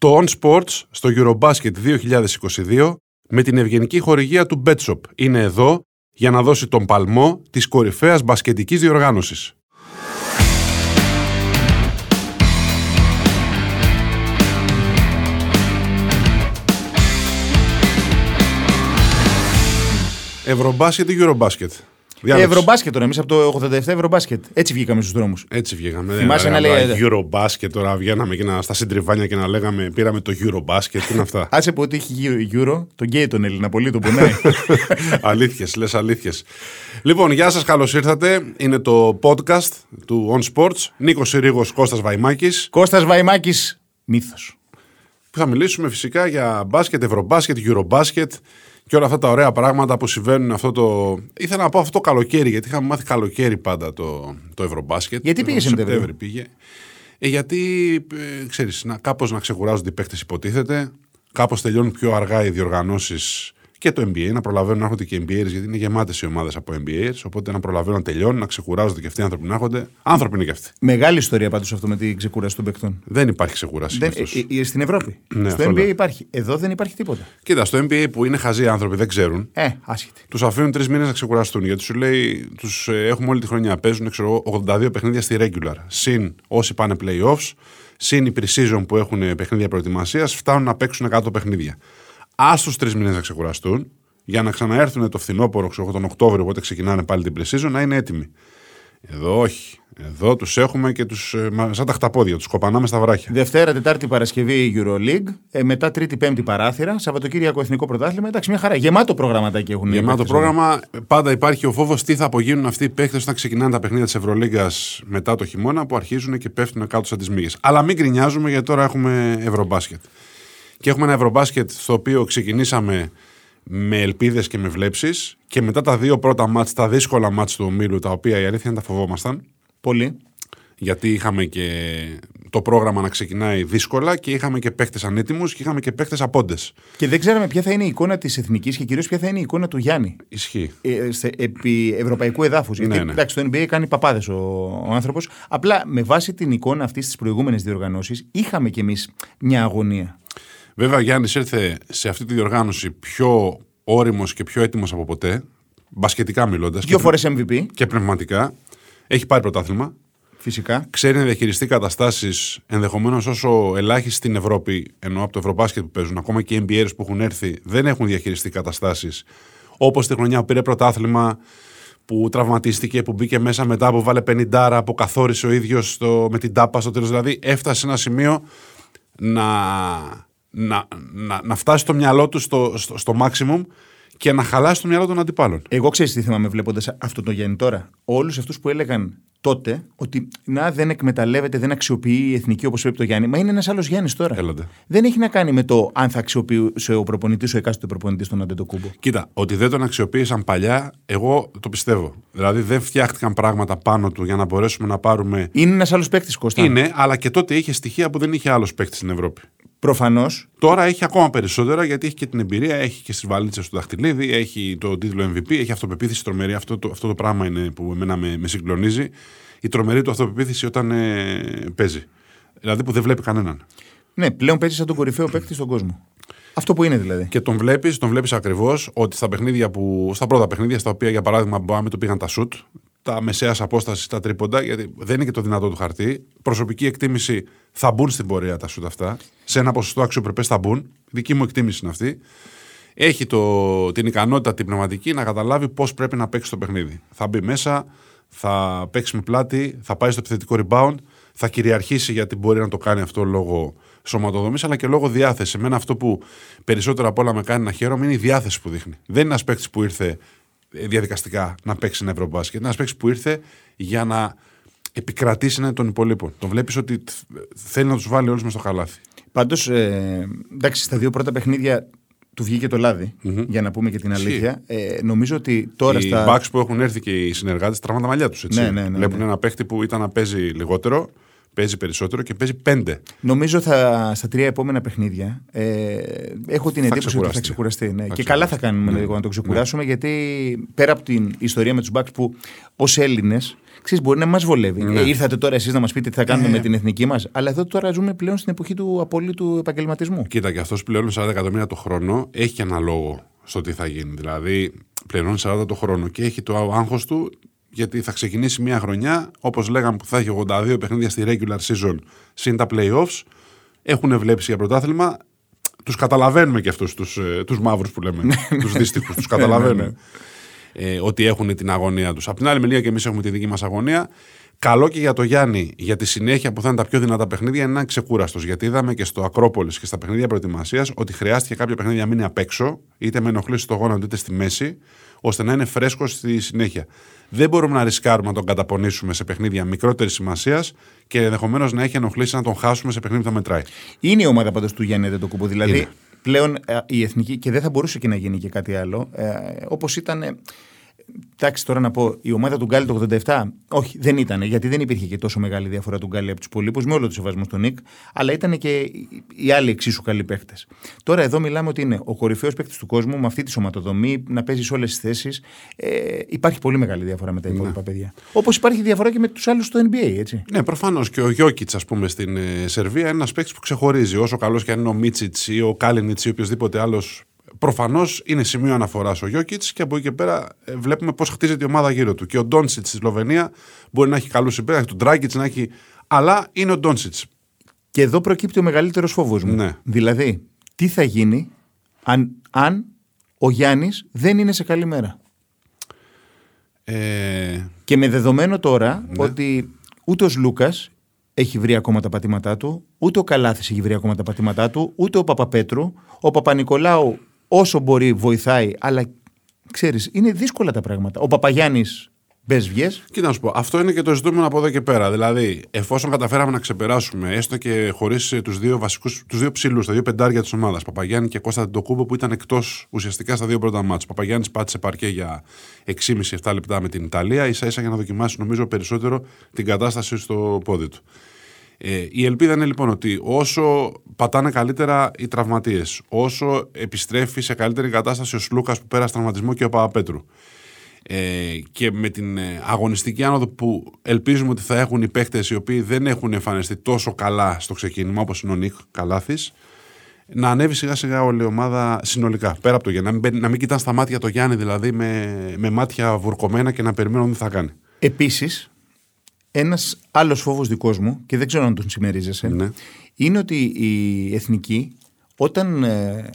Το On Sports στο Eurobasket 2022 με την ευγενική χορηγία του Betshop είναι εδώ για να δώσει τον παλμό της κορυφαίας μπασκετικής διοργάνωσης. Ευρωμπάσκετ ή Eurobasket. Διάλεξε. Ευρωμπάσκετ τώρα, εμείς από το 87 Ευρωμπάσκετ. Έτσι βγήκαμε στους δρόμους. Έτσι βγήκαμε. Θυμάσαι Δεν να λέγαμε λέει- τώρα Eurobasket τώρα βγαίναμε και να, στα συντριβάνια και να λέγαμε πήραμε το Eurobasket. Τι είναι αυτά; Άσε που ότι έχει Euro, τον γκέι τον Έλληνα, πολύ τον πονάει. αλήθειες, λες αλήθειες. Λοιπόν, γεια σας, καλώς ήρθατε. Είναι το podcast του On Sports. Νίκος Συρίγο Κώστας Βαϊμάκης. Κώστας Βαϊμάκης, μύθος. Που θα μιλήσουμε φυσικά για μπάσκετ, ευρωμπάσκετ, eurobasket και όλα αυτά τα ωραία πράγματα που συμβαίνουν αυτό το. ήθελα να πω αυτό το καλοκαίρι, γιατί είχαμε μάθει καλοκαίρι πάντα το, το ευρωμπάσκετ. Γιατί Το πήγε Σεπτέμβριο; Σεπτέμβρη πήγε. Ε, γιατί, ε, ξέρεις, να, κάπως να ξεκουράζονται οι παίκτες υποτίθεται, κάπως τελειώνουν πιο αργά οι διοργανώσεις και το NBA, να προλαβαίνουν να έρχονται και MBAs, γιατί είναι γεμάτες οι ομάδες από MBAs, οπότε να προλαβαίνουν να τελειώνουν, να ξεκουράζονται και αυτοί οι άνθρωποι να έρχονται. Άνθρωποι είναι και αυτοί. Μεγάλη ιστορία πάντως αυτό με την ξεκούραση των παικτών. Δεν υπάρχει ξεκούραση. Δεν, για αυτούς. ε, ε, στην Ευρώπη. Ναι, Στο αυτό NBA λέω. υπάρχει. Εδώ δεν υπάρχει τίποτα. Κοίτα, στο NBA που είναι χαζοί άνθρωποι, δεν ξέρουν, Ε, άσχετη. τους αφήνουν τρεις μήνες να ξεκουραστούν. Γιατί σου λέει, τους έχουμε όλη τη χρονιά. Παίζουν ξέρω, εγώ, 82 παιχνίδια στη regular. Συν όσοι πάνε playoffs, συν οι pre-season που έχουν παιχνίδια προετοιμασίας, φτάνουν να παίξουν 100 παιχνίδια. Α του τρεις μήνες να ξεκουραστούν, για να ξαναέρθουν το φθινόπωρο, ξέρω, εγώ, τον Οκτώβριο, οπότε ξεκινάνε πάλι την pre-season, να είναι έτοιμοι. Εδώ όχι. Εδώ τους έχουμε και τους. σαν τα χταπόδια, τους κοπανάμε στα βράχια. Δευτέρα, Τετάρτη, Παρασκευή Euroleague. Ε, μετά Τρίτη, Πέμπτη παράθυρα. Σαββατοκύριακο Εθνικό Πρωτάθλημα. Εντάξει, μια χαρά. Γεμάτο προγραμματάκι έχουν οι Γεμάτο παίκτες πρόγραμμα. Πάντα υπάρχει ο φόβος τι θα απογίνουν αυτοί οι παίκτες όταν ξεκινάνε τα παιχνίδια της Ευρωλίγκας μετά το χειμώνα που αρχίζουν και πέφτουν κάτω σαν τις μύγες. Αλλά μην γκρινιάζουμε γιατί τώρα έχουμε Ευρωμπάσκετ. Και έχουμε ένα Ευρωμπάσκετ στο οποίο ξεκινήσαμε με ελπίδες και με βλέψεις και μετά τα δύο πρώτα μάτς, τα δύσκολα μάτς του ομίλου, τα οποία η αλήθεια είναι τα φοβόμασταν. Πολύ. Γιατί είχαμε και το πρόγραμμα να ξεκινάει δύσκολα και είχαμε και παίκτες ανέτοιμους και είχαμε και παίκτες απόντες. Και δεν ξέραμε ποια θα είναι η εικόνα της εθνικής και κυρίως ποια θα είναι η εικόνα του Γιάννη. Ισχύει. Ε, σε, επί ευρωπαϊκού εδάφους. Γιατί ναι. εντάξει, το NBA κάνει παπάδες ο, ο άνθρωπος. Απλά με βάση την εικόνα αυτής της προηγούμενε διοργανώσεις, είχαμε κι εμείς μια αγωνία. Βέβαια, ο Γιάννης ήρθε σε αυτή τη διοργάνωση πιο όριμος και πιο έτοιμος από ποτέ, μπασκετικά μιλώντας. Δύο φορές MVP, Και πνευματικά. Έχει πάρει πρωτάθλημα. φυσικά. Ξέρει να διαχειριστεί καταστάσεις ενδεχομένως όσο ελάχιστοι στην Ευρώπη, ενώ από το Ευρωμπάσκετ που παίζουν, ακόμα και οι NBAs που έχουν έρθει, δεν έχουν διαχειριστεί καταστάσεις. Όπως τη χρονιά που πήρε πρωτάθλημα, που τραυματίστηκε, που μπήκε μέσα μετά, που βάλε 50, που καθόρισε ο ίδιος με την τάπα στο τέλος. Δηλαδή, έφτασε σε ένα σημείο να, να, να, να φτάσει το μυαλό του στο, στο, στο maximum και να χαλάσει το μυαλό των αντιπάλων. Εγώ ξέρεις τι θυμάμαι βλέποντας αυτό το Γιάννη τώρα. Όλους αυτούς που έλεγαν τότε ότι να δεν εκμεταλλεύεται, δεν αξιοποιεί η εθνική όπως πρέπει το Γιάννη. Μα είναι ένας άλλος Γιάννης τώρα. Έλατε. Δεν έχει να κάνει με το αν θα αξιοποιούσε ο προπονητής, ο εκάστοτε προπονητής τον Αντετοκούμπο. Κοίτα, ότι δεν τον αξιοποίησαν παλιά, εγώ το πιστεύω. Δηλαδή δεν φτιάχτηκαν πράγματα πάνω του για να μπορέσουμε να πάρουμε. Είναι ένας άλλος παίκτης Κώστα. Είναι, αλλά και τότε είχε στοιχεία που δεν είχε άλλος παίκτης στην Ευρώπη. Προφανώς. Τώρα έχει ακόμα περισσότερα γιατί έχει και την εμπειρία, έχει και στις βαλίτσες του δαχτυλίδι, έχει το τίτλο MVP, έχει αυτοπεποίθηση τρομερή. Αυτό το, αυτό το πράγμα είναι που εμένα με, με συγκλονίζει. Η τρομερή του αυτοπεποίθηση όταν ε, παίζει. Δηλαδή που δεν βλέπει κανέναν. Ναι, πλέον παίζει σαν τον κορυφαίο παίκτη στον κόσμο. Αυτό που είναι δηλαδή. Και τον βλέπεις, τον βλέπεις ακριβώς ότι στα παιχνίδια που. στα πρώτα παιχνίδια, στα οποία για παράδειγμα μπορεί να το πήγαν τα σουτ, τα μεσαίας απόστασης, τα τρίποντα, γιατί δεν είναι και το δυνατό του χαρτί. Προσωπική εκτίμηση θα μπουν στην πορεία τα σουτ αυτά. Σε ένα ποσοστό αξιοπρεπές θα μπουν. Δική μου εκτίμηση είναι αυτή. Έχει το, την ικανότητα την πνευματική να καταλάβει πώς πρέπει να παίξει το παιχνίδι. Θα μπει μέσα, θα παίξει με πλάτη, θα πάει στο επιθετικό rebound, θα κυριαρχήσει γιατί μπορεί να το κάνει αυτό λόγω σωματοδομής, αλλά και λόγω διάθεση. Εμένα αυτό που περισσότερο απ' όλα με κάνει να χαίρομαι είναι η διάθεση που δείχνει. Δεν είναι ένας παίκτης που ήρθε ε, διαδικαστικά να παίξει ένα ευρωμπάσκετ. Είναι ένας παίκτης που ήρθε για να επικρατήσει έναν των υπολείπων. Τον βλέπεις ότι θ- θέλει να τους βάλει όλους με στο καλάθι. Πάντως, ε, εντάξει, στα δύο πρώτα παιχνίδια του βγήκε το λαδι για να πούμε και την Ισχύει. αλήθεια. Ε, νομίζω ότι τώρα οι στα. backs που έχουν έρθει και οι συνεργάτες τραβάνε τα μαλλιά τους. Ναι, ναι, ναι, Βλέπουν ναι. ένα παίκτη που ήταν να παίζει λιγότερο, παίζει περισσότερο και παίζει πέντε. Νομίζω θα, στα τρία επόμενα παιχνίδια ε, έχω την Θα εντύπωση ότι θα ξεκουραστεί. ξεκουραστεί. Ναι. Θα και καλά θα κάνουμε Ναι. λίγο να το ξεκουράσουμε γιατί πέρα από την ιστορία με τους Bucks που ως Έλληνες ξέρεις, μπορεί να μας βολεύει. Ναι. Ε, ήρθατε τώρα εσείς να μας πείτε τι θα κάνουμε ε. με την εθνική μας. Αλλά εδώ τώρα ζούμε πλέον στην εποχή του απολύτου επαγγελματισμού. Κοίτα, και αυτός πλέον 40 εκατομμύρια το χρόνο έχει και ένα λόγο στο τι θα γίνει. Δηλαδή, πληρώνει 40 το χρόνο και έχει το άγχος του γιατί θα ξεκινήσει μια χρονιά, όπως λέγαμε, που θα έχει 82 παιχνίδια στη regular season συν τα playoffs. Έχουν βλέψει για πρωτάθλημα. Τους καταλαβαίνουμε και αυτούς τους τους ε, μαύρους που λέμε. τους δύστιχους, τους καταλαβαίνουμε. ε, ότι έχουν την αγωνία τους. Απ' την άλλη μεριά και εμείς έχουμε τη δική μας αγωνία. Καλό και για το Γιάννη, για τη συνέχεια που θα είναι τα πιο δυνατά παιχνίδια, είναι να είναι ξεκούραστος. Γιατί είδαμε και στο Ακρόπολης και στα παιχνίδια προετοιμασίας ότι χρειάστηκε κάποια παιχνίδια να μείνει απ' έξω, είτε με ενοχλήσει στο γόνατο είτε στη μέση, ώστε να είναι φρέσκος στη συνέχεια. Δεν μπορούμε να ρισκάρουμε να τον καταπονήσουμε σε παιχνίδια μικρότερης σημασίας και ενδεχομένως να έχει ενοχλήσει να τον χάσουμε σε παιχνίδι που θα μετράει. Είναι η ομάδα πάντως του Γιάννη το κουμπού. Δηλαδή είναι. πλέον ε, η εθνική, και δεν θα μπορούσε και να γίνει και κάτι άλλο, ε, όπως ήταν Εντάξει, τώρα να πω, η ομάδα του Γκάλι το 87, όχι, δεν ήταν, γιατί δεν υπήρχε και τόσο μεγάλη διαφορά του Γκάλι από τους υπολείπου, με όλο το σεβασμό στον Νικ, αλλά ήταν και οι άλλοι εξίσου καλοί παίχτε. Τώρα εδώ μιλάμε ότι είναι ο κορυφαίος παίχτη του κόσμου, με αυτή τη σωματοδομή, να παίζει σε όλες τις θέσεις. Ε, υπάρχει πολύ μεγάλη διαφορά με τα υπόλοιπα ναι. παιδιά. Όπως υπάρχει διαφορά και με τους άλλους στο NBA, έτσι. Ναι, προφανώς. Και ο Γιώκητς, ας πούμε, στην ε, Σερβία είναι ένας παίχτη που ξεχωρίζει. Όσο καλός και αν είναι ο Μίτσιτς ή ο Κάλινιτς ή οποιοδήποτε άλλος Προφανώς είναι σημείο αναφοράς ο Γιώκητς και από εκεί και πέρα ε, βλέπουμε πώς χτίζεται η ομάδα γύρω του. Και ο Ντόνσιτς στη Σλοβενία μπορεί να έχει καλούς συμπαίκτες, έχει τον Τράγκητς να έχει. Αλλά είναι ο Ντόνσιτς. Και εδώ προκύπτει ο μεγαλύτερος φόβος μου. Ναι. Δηλαδή, τι θα γίνει αν, αν ο Γιάννης δεν είναι σε καλή μέρα; Ε... Και με δεδομένο τώρα ναι. ότι ούτε ο Λούκας έχει βρει ακόμα τα πατήματά του, ούτε ο Καλάθης έχει βρει ακόμα τα πατήματά του, ούτε ο Παπαπέτρου. Ο Παπα-Νικολάου όσο μπορεί βοηθάει, αλλά ξέρεις, είναι δύσκολα τα πράγματα. Ο Παπαγιάννης Μπες βγες. Κοίτα να σου πω, αυτό είναι και το ζητούμενο από εδώ και πέρα. Δηλαδή, εφόσον καταφέραμε να ξεπεράσουμε έστω και χωρίς τους δύο βασικούς, τους δύο ψηλούς, τα δύο πεντάρια της ομάδας, Παπαγιάννη και Κώστα Τεντοκούμπο, που ήταν εκτός ουσιαστικά στα δύο πρώτα μάτια. Παπαγιάννης πάτησε παρκέ για 6,5-7 λεπτά με την Ιταλία, ίσα ίσα για να δοκιμάσει νομίζω περισσότερο την κατάσταση στο πόδι του. Ε, η ελπίδα είναι λοιπόν ότι όσο πατάνε καλύτερα οι τραυματίες, όσο επιστρέφει σε καλύτερη κατάσταση ο Σλούκας που πέρασε τραυματισμό και ο Παπαπέτρου, ε, και με την ε, αγωνιστική άνοδο που ελπίζουμε ότι θα έχουν οι παίχτε οι οποίοι δεν έχουν εμφανιστεί τόσο καλά στο ξεκίνημα, όπως είναι ο Νίκ Καλάθης, να ανέβει σιγά σιγά όλη η ομάδα συνολικά. Πέρα από το Γιάννη. Να μην, να μην κοιτάνε στα μάτια το Γιάννη δηλαδή με, με μάτια βουρκωμένα και να περιμένουν τι θα κάνει. Επίσης, ένας άλλος φόβος δικός μου, και δεν ξέρω αν τον συμμερίζεσαι, ναι. είναι ότι η εθνική, όταν, ε,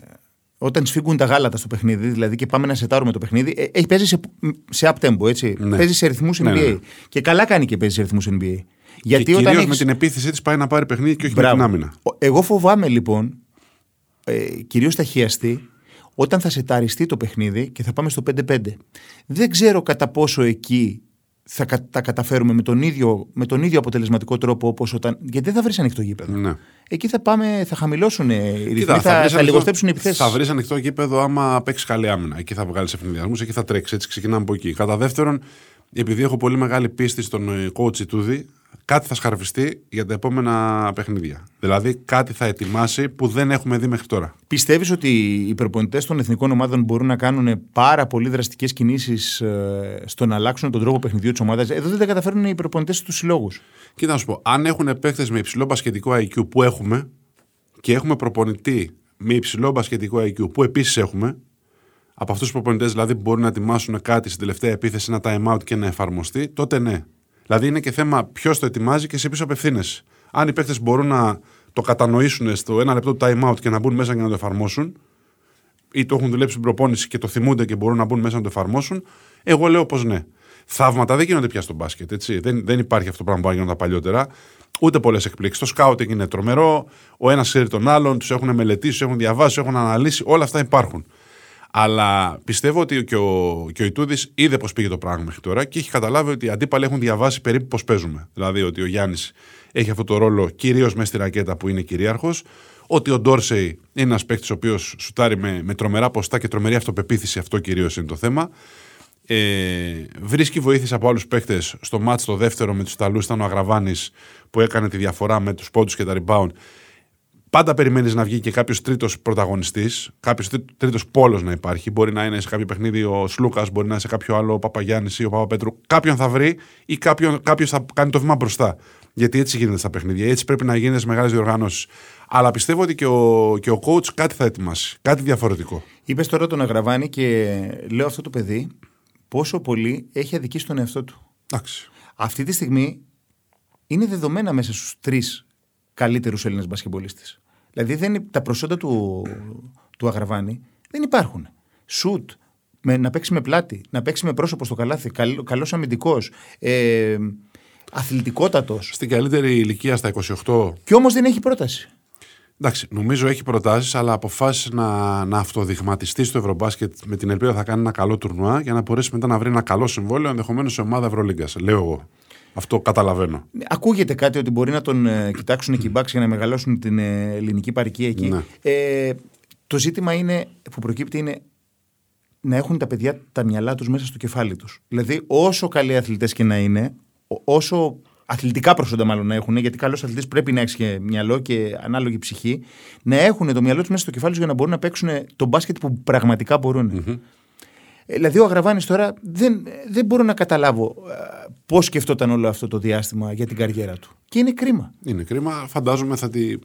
όταν σφίγγουν τα γάλατα στο παιχνίδι, δηλαδή και πάμε να σετάρουμε το παιχνίδι, ε, έχει παίζει σε, σε up tempo, έτσι. Ναι. Παίζει σε ρυθμούς NBA. Ναι, ναι. Και καλά κάνει και παίζει σε ρυθμούς NBA. Γιατί και όταν έχεις... με την επίθεσή της πάει να πάρει παιχνίδι και όχι Μπράβο. με την άμυνα. Εγώ φοβάμαι λοιπόν, ε, κυρίως θα χιαστεί, όταν θα σεταριστεί το παιχνίδι και θα πάμε στο 5-5. Δεν ξέρω κατά πόσο εκεί θα τα καταφέρουμε με τον ίδιο, με τον ίδιο αποτελεσματικό τρόπο όπως όταν. Γιατί δεν θα βρεις ανοιχτό γήπεδο. Ναι. Εκεί θα, πάμε, θα χαμηλώσουν οι ρυθμοί, θα, θα, θα λιγοστέψουν οι επιθέσεις. Θα βρεις ανοιχτό γήπεδο άμα παίξεις καλή άμυνα. Εκεί θα βγάλεις ευνηδιασμούς, εκεί θα τρέξεις. Έτσι ξεκινάμε από εκεί. Κατά δεύτερον, επειδή έχω πολύ μεγάλη πίστη στον ε, coach Τούδη, κάτι θα σκαρφιστεί για τα επόμενα παιχνίδια. Δηλαδή κάτι θα ετοιμάσει που δεν έχουμε δει μέχρι τώρα. Πιστεύεις ότι οι προπονητές των εθνικών ομάδων μπορούν να κάνουν πάρα πολύ δραστικές κινήσεις ε, στο να αλλάξουν τον τρόπο παιχνιδιού της ομάδας; Εδώ δεν τα καταφέρνουν οι προπονητές τους συλλόγους. Κοίτα να σου πω, αν έχουν παίκτες με υψηλό μπασχετικό IQ που έχουμε και έχουμε προπονητή με υψηλό μπασχετικό IQ που επίσης έχουμε, από αυτούς τους προπονητές δηλαδή μπορούν να ετοιμάσουν κάτι στην τελευταία επίθεση, ένα time out και να εφαρμοστεί, τότε ναι. Δηλαδή είναι και θέμα ποιος το ετοιμάζει και σε ποιο απευθύνεσαι. Αν οι παίκτες μπορούν να το κατανοήσουν στο ένα λεπτό του time out και να μπουν μέσα και να το εφαρμόσουν, ή το έχουν δουλέψει στην προπόνηση και το θυμούνται και μπορούν να μπουν μέσα να το εφαρμόσουν, εγώ λέω πως ναι. Θαύματα δεν γίνονται πια στο μπάσκετ. Έτσι. Δεν, δεν υπάρχει αυτό το πράγμα που γίνονταν παλιότερα. Ούτε πολλές εκπλήξεις. Το σκάουτινγκ είναι τρομερό. Ο ένας ξέρει τον άλλον, τους έχουν μελετήσει, τους έχουν διαβάσει, τους έχουν αναλύσει. Όλα αυτά υπάρχουν. Αλλά πιστεύω ότι και ο, και ο Ιτούδης είδε πώ πήγε το πράγμα μέχρι τώρα και έχει καταλάβει ότι οι αντίπαλοι έχουν διαβάσει περίπου πώ παίζουμε. Δηλαδή ότι ο Γιάννης έχει αυτό το ρόλο κυρίως μέσα στη ρακέτα που είναι κυρίαρχος. Ότι ο Ντόρσεϊ είναι ένας παίκτης ο οποίος σουτάρει με, με τρομερά ποστά και τρομερή αυτοπεποίθηση. Αυτό κυρίως είναι το θέμα. Ε, βρίσκει βοήθεια από άλλους παίκτες. Στο μάτς το δεύτερο με τους Ιταλούς ήταν ο Αγραβάνης που έκανε τη διαφορά με τους πόντους και τα rebound πάντα περιμένεις να βγει και κάποιος τρίτος πρωταγωνιστής, κάποιος τρίτος πόλος να υπάρχει. Μπορεί να είναι σε κάποιο παιχνίδι ο Σλούκας, μπορεί να είναι σε κάποιο άλλο ο Παπαγιάννης ή ο Παπαπέτρου. Κάποιον θα βρει ή κάποιος θα κάνει το βήμα μπροστά. Γιατί έτσι γίνεται στα παιχνίδια. Έτσι πρέπει να γίνεις στι μεγάλες διοργανώσεις. Αλλά πιστεύω ότι και ο, και ο coach κάτι θα ετοιμάσει. Κάτι διαφορετικό. Είπες τώρα τον Αγραβάνη και λέω αυτό το παιδί πόσο πολύ έχει αδικήσει τον εαυτό του. Εντάξει. Αυτή τη στιγμή είναι δεδομένα μέσα στους τρεις καλύτερους Έλληνες μπασκεμπολίστε. Δηλαδή δεν, τα προσόντα του, του Αγραβάνη δεν υπάρχουν. Σουτ, με, να παίξει με πλάτη, να παίξει με πρόσωπο στο καλάθι, καλ, καλός αμυντικός, ε, αθλητικότατος. Στην καλύτερη ηλικία στα 28. Και όμως δεν έχει πρόταση. Εντάξει, νομίζω έχει προτάσεις, αλλά αποφάσισε να, να αυτοδειγματιστεί στο Ευρωμπάσκετ με την ελπίδα θα κάνει ένα καλό τουρνουά για να μπορέσει μετά να βρει ένα καλό συμβόλαιο ενδεχομένως σε ομάδα Ευρωλίγκας. Λέω εγώ. Αυτό καταλαβαίνω. Ακούγεται κάτι ότι μπορεί να τον ε, κοιτάξουν και οι μπάξ για να μεγαλώσουν την ε, ελληνική παροικία εκεί. Ναι. Ε, το ζήτημα είναι, που προκύπτει είναι να έχουν τα παιδιά τα μυαλά τους μέσα στο κεφάλι τους. Δηλαδή, όσο καλοί αθλητές και να είναι, όσο αθλητικά προσόντα μάλλον να έχουν, γιατί καλός αθλητής πρέπει να έχεις και μυαλό και ανάλογη ψυχή, να έχουν το μυαλό τους μέσα στο κεφάλι τους για να μπορούν να παίξουν το μπάσκετ που πραγματικά μπορούν. Mm-hmm. Δηλαδή, ο Αγραβάνης τώρα δεν, δεν μπορώ να καταλάβω ε, πώς σκεφτόταν όλο αυτό το διάστημα για την καριέρα του. Και είναι κρίμα. Είναι κρίμα. Φαντάζομαι θα τη,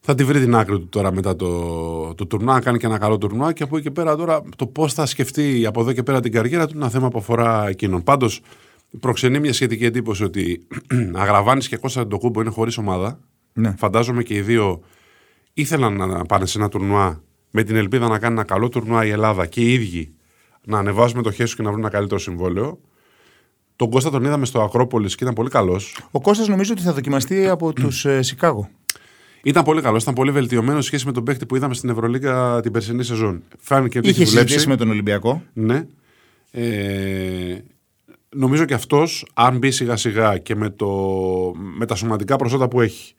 θα τη βρει την άκρη του τώρα μετά το, το τουρνουά, να κάνει και ένα καλό τουρνουά και από εκεί και πέρα τώρα το πώς θα σκεφτεί από εδώ και πέρα την καριέρα του είναι ένα θέμα που αφορά εκείνον. Πάντως, προξενεί μια σχετική εντύπωση ότι Αγραβάνης και Κώστα Ντοκούμπο είναι χωρίς ομάδα. Ναι. Φαντάζομαι και οι δύο ήθελαν να πάνε σε ένα τουρνουά με την ελπίδα να κάνει ένα καλό τουρνουά η Ελλάδα και οι ίδιοι να ανεβάσουν το χέρι και να βρουν ένα καλύτερο συμβόλαιο. Τον Κώστα τον είδαμε στο Ακρόπολης και ήταν πολύ καλός. Ο Κώστας νομίζω ότι θα δοκιμαστεί από τους ε, Σικάγο. Ήταν πολύ καλός, ήταν πολύ βελτιωμένος σχέση με τον παίχτη που είδαμε στην Ευρωλίγα την περσινή σεζόν. Φάνηκε ότι Είχε έχει δουλέψει. συζητήσει με τον Ολυμπιακό. Ναι. Ε, νομίζω και αυτός, αν μπει σιγά σιγά και με, το, με τα σωματικά προσώτα που έχει.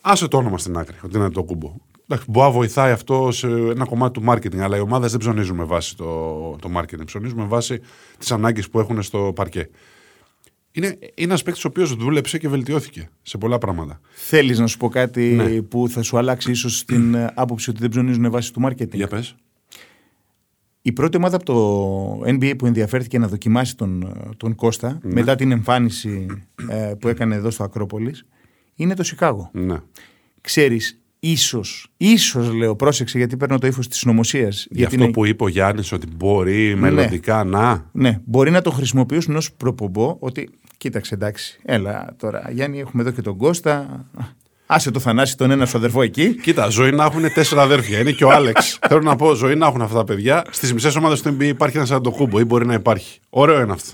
Άσε το όνομα στην άκρη, ότι είναι το κούμπο. Εντάξει, μπορεί να βοηθάει αυτό σε ένα κομμάτι του marketing, αλλά οι ομάδες δεν ψωνίζουν με βάση το, το marketing. Ψωνίζουν με βάση τις ανάγκες που έχουν στο παρκέ. Είναι, είναι ένας παίκτης ο οποίος δούλεψε και βελτιώθηκε σε πολλά πράγματα. Θέλεις να σου πω κάτι Ναι. που θα σου αλλάξει ίσως την ε, άποψη ότι δεν ψωνίζουν με βάση του marketing; Για πες. Η πρώτη ομάδα από το NBA που ενδιαφέρθηκε να δοκιμάσει τον, τον Κώστα Ναι. μετά την εμφάνιση ε, που έκανε εδώ στο Ακρόπολης είναι το Σικάγο. Ναι. Ξέρεις, ίσως, ίσως λέω, πρόσεξε γιατί παίρνω το ύφος της συνωμοσίας. Για αυτό που είπε ο Γιάννης ότι μπορεί μελλοντικά να. Ναι, μπορεί να το χρησιμοποιήσουν ως προπομπό ότι κοίταξε εντάξει, έλα τώρα Γιάννη έχουμε εδώ και τον Κώστα, άσε το Θανάση τον ένα σου αδερφό εκεί. Κοίτα, ζωή να έχουν τέσσερα αδέρφια. Είναι και ο Άλεξ. Θέλω να πω, ζωή να έχουν αυτά τα παιδιά. Στις μισές ομάδες του NBA υπάρχει ένας σαν το κούμπο ή μπορεί να υπάρχει. Ωραίο είναι αυτό.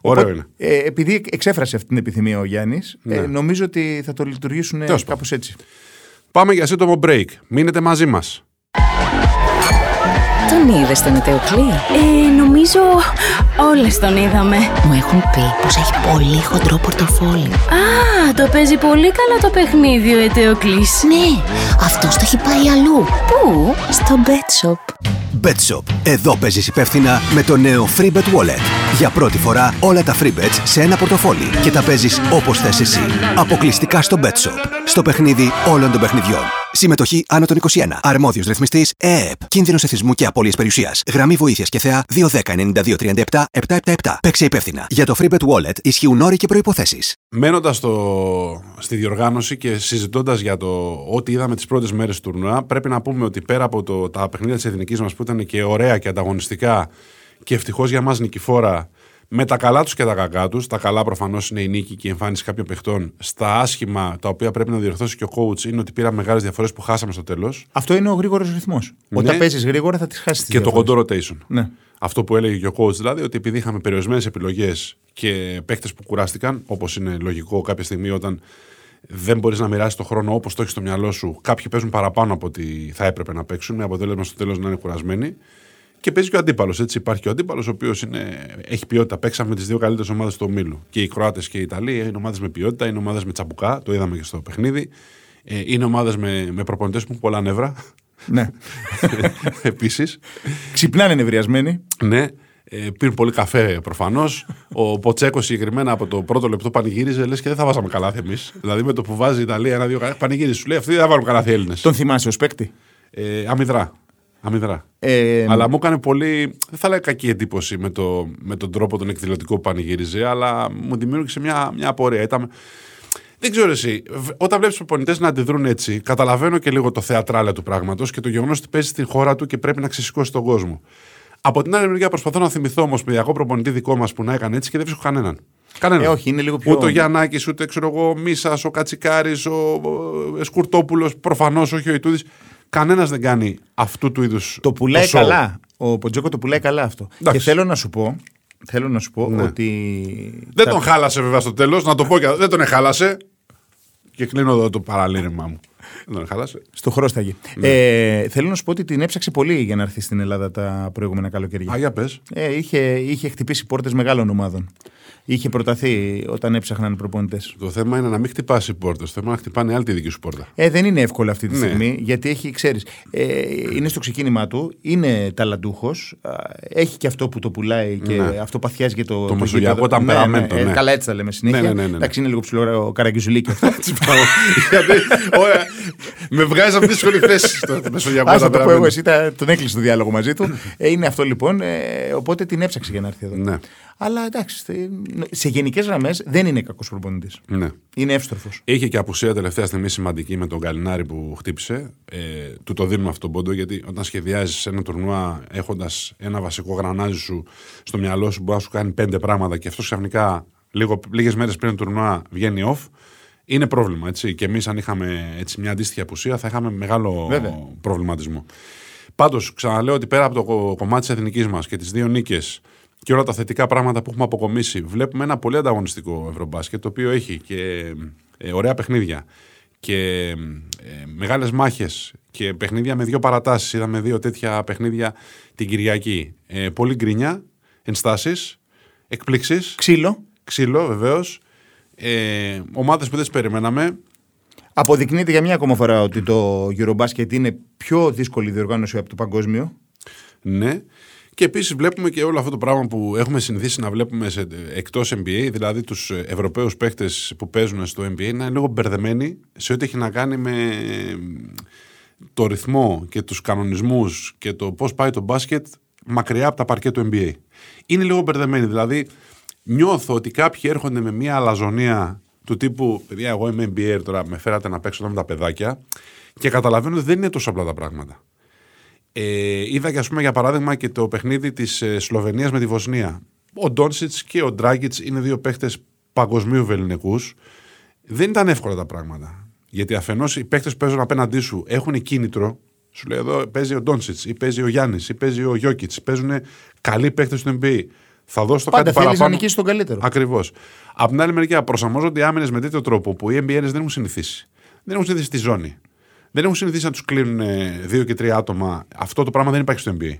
Ωραίο Οπότε, είναι. Ε, επειδή εξέφρασε αυτή την επιθυμία ο Γιάννης, Ναι. ε, νομίζω ότι θα το λειτουργήσουν Τέλος πάντων. κάπως έτσι. Πάμε για σύντομο break. Μείνετε μαζί μας. Τον είδες τον Ετεοκλή. Ε, νομίζω όλες τον είδαμε. Μου έχουν πει πως έχει πολύ χοντρό πορτοφόλι. Α, το παίζει πολύ καλά το παιχνίδι ο Ετεοκλής. Ναι, αυτός το έχει πάει αλλού. Πού; Στο Bet Shop. BetShop. Εδώ παίζεις υπεύθυνα με το νέο FreeBet Wallet. Για πρώτη φορά όλα τα FreeBets σε ένα πορτοφόλι και τα παίζεις όπως θες εσύ. Αποκλειστικά στο BetShop. Στο παιχνίδι όλων των παιχνιδιών. Συμμετοχή άνω των 21. Αρμόδιος ρυθμιστής ΕΕΠ. Κίνδυνος εθισμού και απώλειες περιουσίας. Γραμμή βοήθειας και θεά 210-9237-777. Παίξε υπεύθυνα. Για το FreeBet Wallet ισχύουν όροι και προϋποθέσεις. Μένοντας στη διοργάνωση και συζητώντας για το ό,τι είδαμε τις πρώτες μέρες του τουρνουά, πρέπει να πούμε ότι πέρα από το, τα παιχνίδια της εθνικής μας που ήταν και ωραία και ανταγωνιστικά και ευτυχώς για μας νικηφόρα, με τα καλά τους και τα κακά τους. Τα καλά προφανώς είναι η νίκη και η εμφάνιση κάποιων παιχτών. Στα άσχημα, τα οποία πρέπει να διορθώσει και ο coach, είναι ότι πήραμε μεγάλες διαφορές που χάσαμε στο τέλος. Αυτό είναι ο γρήγορος ρυθμός. Ναι. Όταν παίζεις γρήγορα θα τις χάσεις. Και το κοντό rotation. Ναι. Αυτό που έλεγε και ο coach δηλαδή, ότι επειδή είχαμε περιορισμένες επιλογές και παίχτε που κουράστηκαν, όπως είναι λογικό κάποια στιγμή όταν δεν μπορείς να μοιράσει το χρόνο όπως το έχεις στο μυαλό σου, κάποιοι παίζουν παραπάνω από ό,τι θα έπρεπε να παίξουν, με αποτέλεσμα στο τέλος να είναι κουρασμένοι. Και παίζει και ο αντίπαλος. Έτσι υπάρχει και ο αντίπαλος, ο οποίος έχει ποιότητα. Παίξαμε με τις δύο καλύτερες ομάδες του ομίλου. Και οι Κροάτες και οι Ιταλοί είναι ομάδες με ποιότητα, είναι ομάδες με τσαμπουκά, το είδαμε και στο παιχνίδι. Ε, είναι ομάδες με, με προπονητές που έχουν πολλά νεύρα. Ναι. Επίσης. Ξυπνάνε νευριασμένοι. Ναι. Ε, πήρε πολύ καφέ προφανώς. Ο Ποτσέκος συγκεκριμένα από το πρώτο λεπτό πανηγύριζε, λες και δεν θα βάζαμε καλάθι εμείς. Δηλαδή με το που βάζει η Ιταλία ένα-δύο καλάθι, πανηγύριζε. Σου λέει αυτοί δεν θα βάλουν καλάθι Έλληνες. Τον θυμάσαι ως παίκτη; Ε, αμυδρά. Αμυδρά. Ε, Αλλά μου έκανε πολύ, δεν θα λέω κακή εντύπωση με, το, με τον τρόπο τον εκδηλωτικό που πανηγύριζε, αλλά μου δημιούργησε μια, μια απορία. Ήταν, δεν ξέρω εσύ, β- όταν βλέπεις προπονητές να αντιδρούν έτσι, καταλαβαίνω και λίγο το θεατράλα του πράγματος και το γεγονός ότι παίζει στην χώρα του και πρέπει να ξεσηκώσει τον κόσμο. Από την άλλη μεριά, προσπαθώ να θυμηθώ όμως παιδιακό προπονητή δικό μας που να έκανε έτσι και δεν βρίσκω κανέναν. Κανέναν. Ε, όχι, είναι λίγο πιο- Ούτε ο Γιαννάκης, ούτε ξέρω εγώ, Μίσας, ο Κατσικάρης, ο, ο Σκουρτόπουλο, προφανώς όχι ο Ιτούδης. Κανένας δεν κάνει αυτού του είδους. Το πουλάει καλά. Ο Ποντζόκο το πουλάει καλά αυτό. Εντάξει. Και θέλω να σου πω, θέλω να σου πω Ναι. ότι. Δεν τα- τον χάλασε βέβαια στο τέλος, να το πω και δεν τον χάλασε. Και κλείνω εδώ το παραλήρημά μου. Δεν τον χάλασε. Στο χρώσταγε. Ναι. Ε, θέλω να σου πω ότι την έψαξε πολύ για να έρθει στην Ελλάδα τα προηγούμενα καλοκαιριά. Α, για πες. Ε, είχε, είχε χτυπήσει πόρτες μεγάλων ομάδων. Είχε προταθεί όταν έψαχναν προπονητές. Το θέμα είναι να μην χτυπάσει πόρτε. Το θέμα είναι να χτυπάνε άλλη τη δική σου πόρτα. Ε, δεν είναι εύκολο αυτή τη Ναι. στιγμή γιατί έχει, ξέρεις, ε, είναι στο ξεκίνημά του, είναι ταλαντούχος, έχει και αυτό που το πουλάει και Ναι. αυτό παθιάζει και το. Το μεσογειακό γήπεδο. ταμπεραμέντο, Ναι, ναι, ναι. ε, καλά, έτσι τα λέμε συνέχεια. Ναι, ναι, ναι, ναι. Εντάξει, είναι λίγο ψηλό ο Καραγκιουζουλίκη αυτό. Έτσι πάω. Γιατί. Ωραία. Με βγάζει από τη δύσκολη θέση στο μεσογειακό Άσε το πω εγώ, ταμπεραμέντο. εσύ τα- τον έκλεισε το διάλογο μαζί του. Ε, είναι αυτό λοιπόν. ε, οπότε την έψαξε για να έρθει εδώ. Ναι. Αλλά εντάξει, θε- σε γενικές γραμμές δεν είναι κακός προπονητής. Ναι. Είναι εύστροφος. Είχε και απουσία τελευταία στιγμή σημαντική με τον Καλινάρη που χτύπησε. Ε, του το δίνουμε αυτόν τον πόντο γιατί όταν σχεδιάζεις ένα τουρνουά έχοντας ένα βασικό γρανάζι σου στο μυαλό σου, μπορεί να σου κάνει πέντε πράγματα και αυτός ξαφνικά λίγες μέρες πριν το τουρνουά βγαίνει off. Είναι πρόβλημα. Έτσι. Και εμείς, αν είχαμε έτσι, μια αντίστοιχη απουσία, θα είχαμε μεγάλο Βέβαια. προβληματισμό. Πάντως, ξαναλέω ότι πέρα από το κο- κομμάτι της εθνικής μας και τις δύο νίκες και όλα τα θετικά πράγματα που έχουμε αποκομίσει, βλέπουμε ένα πολύ ανταγωνιστικό ευρωμπάσκετ το οποίο έχει και ε, ωραία παιχνίδια και ε, μεγάλες μάχες και παιχνίδια με δύο παρατάσεις. Είδαμε δύο τέτοια παιχνίδια την Κυριακή. Ε, πολύ γκρινιά, ενστάσεις, εκπλήξεις, Ξύλο. ξύλο βεβαίως, ε, ομάδες που δεν τις περιμέναμε. Αποδεικνύεται για μια ακόμα φορά ότι το Eurobasket είναι πιο δύσκολη διοργάνωση από το παγκόσμιο. Ναι. Και επίσης βλέπουμε και όλο αυτό το πράγμα που έχουμε συνηθίσει να βλέπουμε σε, εκτός NBA, δηλαδή τους Ευρωπαίους παίχτες που παίζουν στο NBA, να είναι λίγο μπερδεμένοι σε ό,τι έχει να κάνει με ε, το ρυθμό και τους κανονισμούς και το πώς πάει το μπάσκετ μακριά από τα παρκέ του NBA. Είναι λίγο μπερδεμένοι, δηλαδή νιώθω ότι κάποιοι έρχονται με μια αλαζονία του τύπου «Παιδιά, εγώ είμαι NBA τώρα, με φέρατε να παίξω εδώ με τα παιδάκια» και καταλαβαίνω ότι δεν είναι τόσο απλά τα πράγματα. Ε, είδα και ας πούμε για παράδειγμα και το παιχνίδι της ε, Σλοβενίας με τη Βοσνία. Ο Ντόνσιτς και ο Ντράγκητς είναι δύο παίχτες παγκοσμίου βεληνικούς. Δεν ήταν εύκολα τα πράγματα. Γιατί αφενός οι παίχτες που παίζουν απέναντί σου έχουν κίνητρο. Σου λέει εδώ παίζει ο Ντόνσιτς ή παίζει ο Γιάννης ή παίζει ο Γιώκητς. Παίζουν καλοί παίχτες του NBA. Θα δώσω Πάντα κάτι θέλεις παραπάνω. να νικήσεις τον καλύτερο. Ακριβώς. Από την άλλη μεριά, προσαρμόζονται οι άμυνες με τέτοιο τρόπο που οι NBA δεν έχουν συνηθίσει. Δεν έχουν συνηθίσει τη ζώνη. Δεν έχουν συνηθίσει να τους κλείνουν ε, δύο και τρία άτομα. Αυτό το πράγμα δεν υπάρχει στο NBA.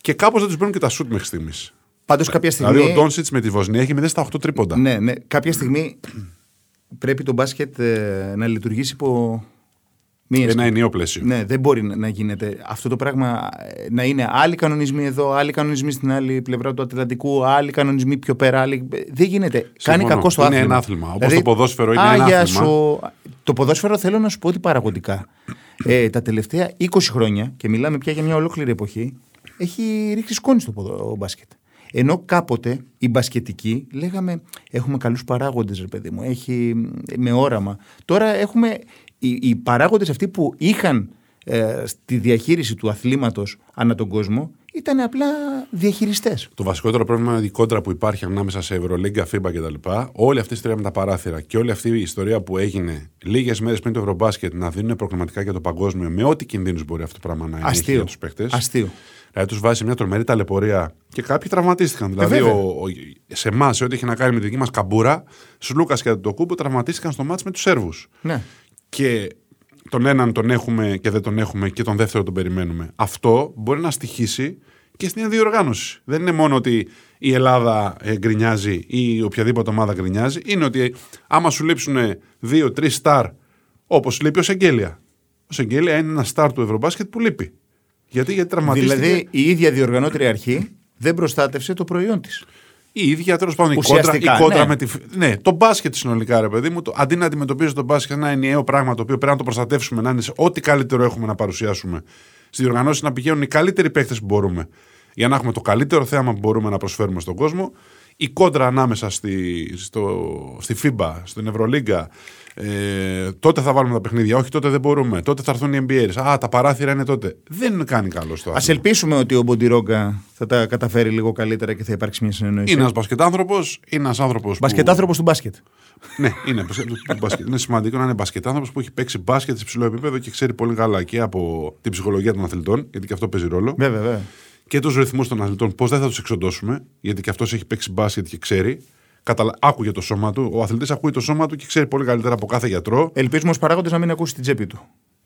Και κάπως δεν τους παίρνουν και τα σουτ μέχρι στιγμής. Πάντως κάποια στιγμή. Δηλαδή, ο Ντόνσιτς με τη Βοσνία έχει 0 στα 8 τρίποντα. Ναι, ναι. Κάποια στιγμή πρέπει το μπάσκετ ε, να λειτουργήσει υπό μία Ένα ενιαίο πλαίσιο. Ναι, δεν μπορεί να να γίνεται αυτό το πράγμα ε, να είναι άλλοι κανονισμοί εδώ, άλλοι κανονισμοί στην άλλη πλευρά του Ατλαντικού, άλλοι κανονισμοί πιο πέρα. Άλλοι... ε, Δεν γίνεται. Κάνει Συμφωνώ. κακό στο Είναι άθλημα. ένα άθλημα. Όπως το ποδόσφαιρο είναι α, ένα για άθλημα. Σου... Το ποδόσφαιρο θέλω να σου πω ότι παραγωγικά ε, τα τελευταία 20 χρόνια, και μιλάμε πια για μια ολόκληρη εποχή, έχει ρίξει σκόνη στο ποδο... ο μπάσκετ. Ενώ κάποτε οι μπασκετικοί λέγαμε έχουμε καλούς παράγοντες ρε παιδί μου, έχει με όραμα. Τώρα έχουμε οι, οι παράγοντες αυτοί που είχαν ε, στη διαχείριση του αθλήματος ανά τον κόσμο ήταν απλά διαχειριστές. Το βασικότερο πρόβλημα είναι η κόντρα που υπάρχει ανάμεσα σε Ευρωλίγκα, FIBA κτλ. Όλη αυτή η ιστορία με τα παράθυρα και όλη αυτή η ιστορία που έγινε λίγες μέρες πριν το Ευρωμπάσκετ να δίνουν προγραμματικά για το παγκόσμιο με ό,τι κινδύνους μπορεί αυτό το πράγμα να έχει Αστείο. για τους παίχτε. Αστείο. Δηλαδή τους βάζει σε μια τρομερή ταλαιπωρία και κάποιοι τραυματίστηκαν. δηλαδή Ε, βέβαια. ο, ο, σε εμάς, σε ό,τι έχει να κάνει με τη δική μας καμπούρα, στου Λούκα και το Κούμπο τραυματίστηκαν στο μάτς με τους Σέρβους. Ναι. Και τον έναν τον έχουμε και δεν τον έχουμε και τον δεύτερο τον περιμένουμε. Αυτό μπορεί να στοιχήσει και στην διοργάνωση. Δεν είναι μόνο ότι η Ελλάδα ε, γκρινιάζει ή οποιαδήποτε ομάδα γκρινιάζει. Είναι ότι άμα σου λείψουν δύο-τρει στάρ, όπως λείπει ο Σεγγέλια. Ο Σεγγέλια είναι ένας στάρ του Ευρωμπάσκετ που λείπει. Γιατί, γιατί τραυματίστηκε. Δηλαδή η ίδια διοργανώτρια αρχή δεν προστάτευσε το προϊόν της. Η ίδια τέλος πάντων η κόντρα, Ουσιαστικά, η κόντρα ναι. με τη. φ- Ναι, το μπάσκετ συνολικά, ρε παιδί μου. Το, αντί να αντιμετωπίζει το μπάσκετ ένα ενιαίο πράγμα το οποίο πρέπει να το προστατεύσουμε, να είναι σε ό,τι καλύτερο έχουμε να παρουσιάσουμε. Στι διοργανώσει να πηγαίνουν οι καλύτεροι παίχτε που μπορούμε για να έχουμε το καλύτερο θέαμα που μπορούμε να προσφέρουμε στον κόσμο. Η κόντρα ανάμεσα στη, στο, στη FIBA, στην Ευρωλίγκα. Ε, τότε θα βάλουμε τα παιχνίδια. Όχι, τότε δεν μπορούμε. Τότε θα έρθουν οι NBA. Α, τα παράθυρα είναι τότε. Δεν κάνει καλό στο Α άθλημα. ελπίσουμε ότι ο Μποντιρόγκα θα τα καταφέρει λίγο καλύτερα και θα υπάρξει μια συνεννόηση. Είναι ένας μπασκετάνθρωπος, είναι ένας άνθρωπος. Μπασκετάνθρωπος του μπάσκετ. Ναι, είναι, μπασκετ- του μπασκετ. είναι σημαντικό να είναι μπασκετάνθρωπος που έχει παίξει μπάσκετ σε υψηλό επίπεδο και ξέρει πολύ καλά και από την ψυχολογία των αθλητών, γιατί και αυτό παίζει ρόλο, Βέβαια, βέβαια. Και τους ρυθμούς των αθλητών, πώς δεν θα τους εξοντώσουμε, γιατί και αυτός έχει παίξει μπάσκετ και ξέρει. Καταλα... Άκουγε το σώμα του. Ο αθλητής ακούει το σώμα του και ξέρει πολύ καλύτερα από κάθε γιατρό. Ελπίζουμε ως παράγοντες να μην ακούσει την τσέπη του.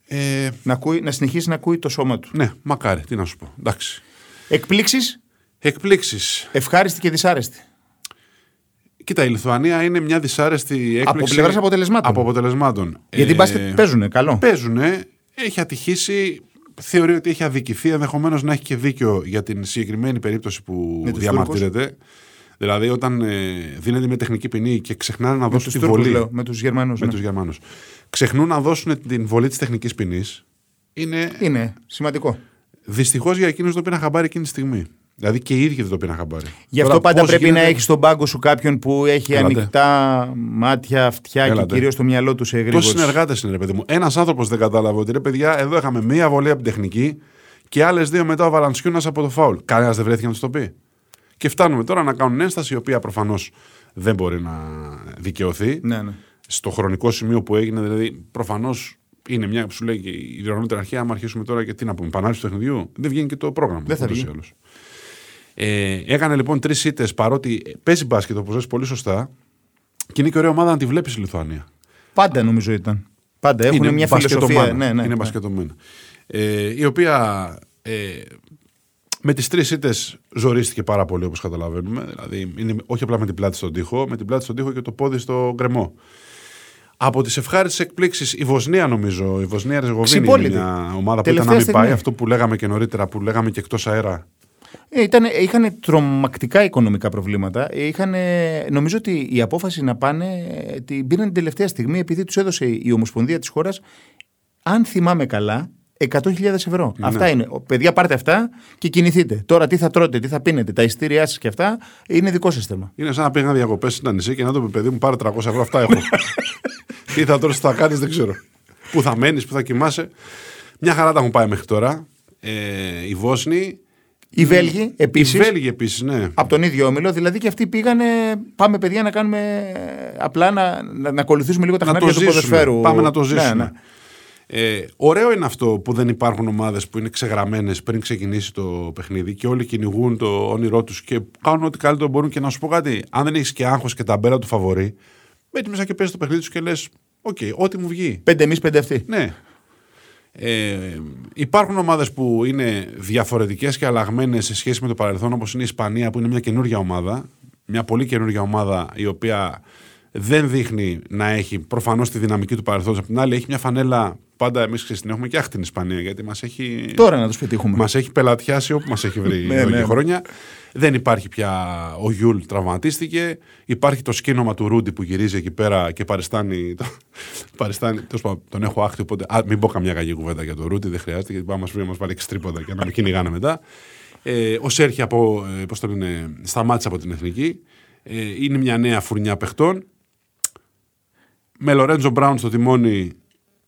Ε, Να, ακούει, να συνεχίσει να ακούει το σώμα του. ναι, μακάρι, τι να σου πω. Εντάξει. Εκπλήξεις, Εκπλήξεις. ευχάριστη και δυσάρεστη. Κοίτα, η Λιθουανία είναι μια δυσάρεστη έκπληξη. Από πλευράς αποτελεσμάτων. Από αποτελεσμάτων. Γιατί Ε, μπάσκετ παίζουν καλό. Παίζουνε, έχει ατυχήσει, θεωρεί ότι έχει αδικηθεί, ενδεχομένως να έχει και δίκιο για την συγκεκριμένη περίπτωση που Με τους διαμαρτύρεται. Δηλαδή, όταν ε, δίνεται μια τεχνική ποινή και ξεχνάνε να Με δώσουν τους τη Τούρκους, βολή. λέω, με τους Γερμανούς. Με τους Γερμανούς. Ξεχνούν να δώσουν την βολή της τεχνικής ποινής. Είναι Είναι σημαντικό. δυστυχώς για εκείνους το πήραν χαμπάρι εκείνη τη στιγμή. Δηλαδή και οι ίδιοι δεν το πήραν χαμπάρι. Γι' αυτό Τώρα, πάντα πώς πρέπει γίνεται- να έχεις στον πάγκο σου κάποιον που έχει Έλατε. ανοιχτά μάτια, αυτιά Έλατε. και κυρίως το μυαλό του σε Τόσοι γρήγορε. συνεργάτες είναι, ρε παιδί μου. Ένας άνθρωπος δεν κατάλαβε ότι ρε παιδιά, εδώ είχαμε μία βολή από την τεχνική και άλλες δύο μετά ο Βαλαντσιούνας από το φάουλ. Κανένας δεν βρέθηκε να τους το πει. Και φτάνουμε τώρα να κάνουν ένσταση η οποία προφανώς δεν μπορεί να δικαιωθεί. Ναι, ναι. Στο χρονικό σημείο που έγινε, δηλαδή προφανώς είναι μια που σου λέει και η διοργανώτερη αρχή. Άμα αρχίσουμε τώρα και τι να πούμε, πανάληψη του παιχνιδιού, δεν βγαίνει και το πρόγραμμα. Δεν θα ούτως ή βγει. άλλως. Ε, έκανε λοιπόν τρεις ήττες παρότι παίζει μπάσκετ όπως λες πολύ σωστά και είναι και ωραία ομάδα να τη βλέπεις η Λιθουανία. Πάντα νομίζω ήταν. Πάντα έχουν είναι μια φιλοσοφία. μπασκετομάνα. Ναι, ναι, είναι ναι. μπασκετομάνα. Ε, η οποία ε, με τις τρεις ήττες ζορίστηκε πάρα πολύ όπως καταλαβαίνουμε. Δηλαδή, είναι όχι απλά με την πλάτη στον τοίχο, με την πλάτη στον τοίχο και το πόδι στο γκρεμό. Από τις ευχάριστες εκπλήξεις, η Βοσνία νομίζω, η Βοσνία Ρεζεγοβίνη είναι Ξυπόλυτη. μια ομάδα που Τελευταία ήταν να μην στιγμή. πάει. Αυτό που λέγαμε και νωρίτερα, που λέγαμε και εκτός αέρα. Ε, ήταν, είχαν τρομακτικά οικονομικά προβλήματα. Ε, Είχαν, νομίζω ότι η απόφαση να πάνε ε, την πήραν την τελευταία στιγμή επειδή τους έδωσε η Ομοσπονδία της χώρας, αν θυμάμαι καλά, 100.000 ευρώ. Ναι. Αυτά είναι. Ο, Παιδιά, πάρτε αυτά και κινηθείτε. Τώρα τι θα τρώτε, τι θα πίνετε, τα ειστήριά σας και αυτά είναι δικό σας θέμα. Είναι σαν να πήγα διακοπές στην νησί και να το πει παιδί μου πάρε 300 ευρώ. Αυτά έχω. Τι θα τώρα τι θα κάνεις, δεν ξέρω. Πού θα μένεις, πού θα κοιμάσαι. Μια χαρά τα έχουν πάει μέχρι τώρα. Ε, οι Βόσνοι. Οι Βέλγοι επίσης. Οι Βέλγοι επίσης, ναι. Από τον ίδιο όμιλο, δηλαδή και αυτοί πήγανε. Πάμε, παιδιά, να κάνουμε. Απλά να, να, να ακολουθήσουμε λίγο τα Να το χνάρια του ζήσουμε. ποδοσφαίρου. Πάμε να το Ναι, ζήσουμε. ναι. Ε, ωραίο είναι αυτό που δεν υπάρχουν ομάδες που είναι ξεγραμμένες πριν ξεκινήσει το παιχνίδι και όλοι κυνηγούν το όνειρό τους και κάνουν ό,τι καλύτερο μπορούν. Και να σου πω κάτι, αν δεν έχεις και άγχος και ταμπέλα του φαβορή, μπαίνει μέσα και παίζει το παιχνίδι σου και λες: Οκ, ό,τι μου βγει. Πέντε εμείς, πέντε αυτοί. Ναι. Ε, υπάρχουν ομάδες που είναι διαφορετικές και αλλαγμένες σε σχέση με το παρελθόν, όπως είναι η Ισπανία, που είναι μια καινούργια ομάδα. Μια πολύ καινούργια ομάδα η οποία δεν δείχνει να έχει προφανώς τη δυναμική του παρελθόντος. Απ' την άλλη, έχει μια φανέλα. Πάντα εμείς την έχουμε και άχτη την Ισπανία, γιατί μας έχει. Τώρα να τους πετύχουμε. Μας έχει πελατιάσει όπου μας έχει βρει Ναι, εδώ ναι. και χρόνια. Δεν υπάρχει πια. Ο Γιούλ τραυματίστηκε. Υπάρχει το σκήνομα του Ρούντι που γυρίζει εκεί πέρα και παριστάνει. Το, παριστάνει τέλος πάντων, τον έχω άχτη. Οπότε, α, μην πω καμιά κακή κουβέντα για τον Ρούντι, δεν χρειάζεται γιατί πάει να μας βρει να μας βάλει εξτρίποντα και να με κυνηγάνε μετά. Ε, ο Σέρχη από, ε, πώς το λένε, σταμάτησε από την εθνική. Ε, είναι μια νέα φουρνιά παιχτών. Με Λορέντζο Μπράουν στο τιμόνι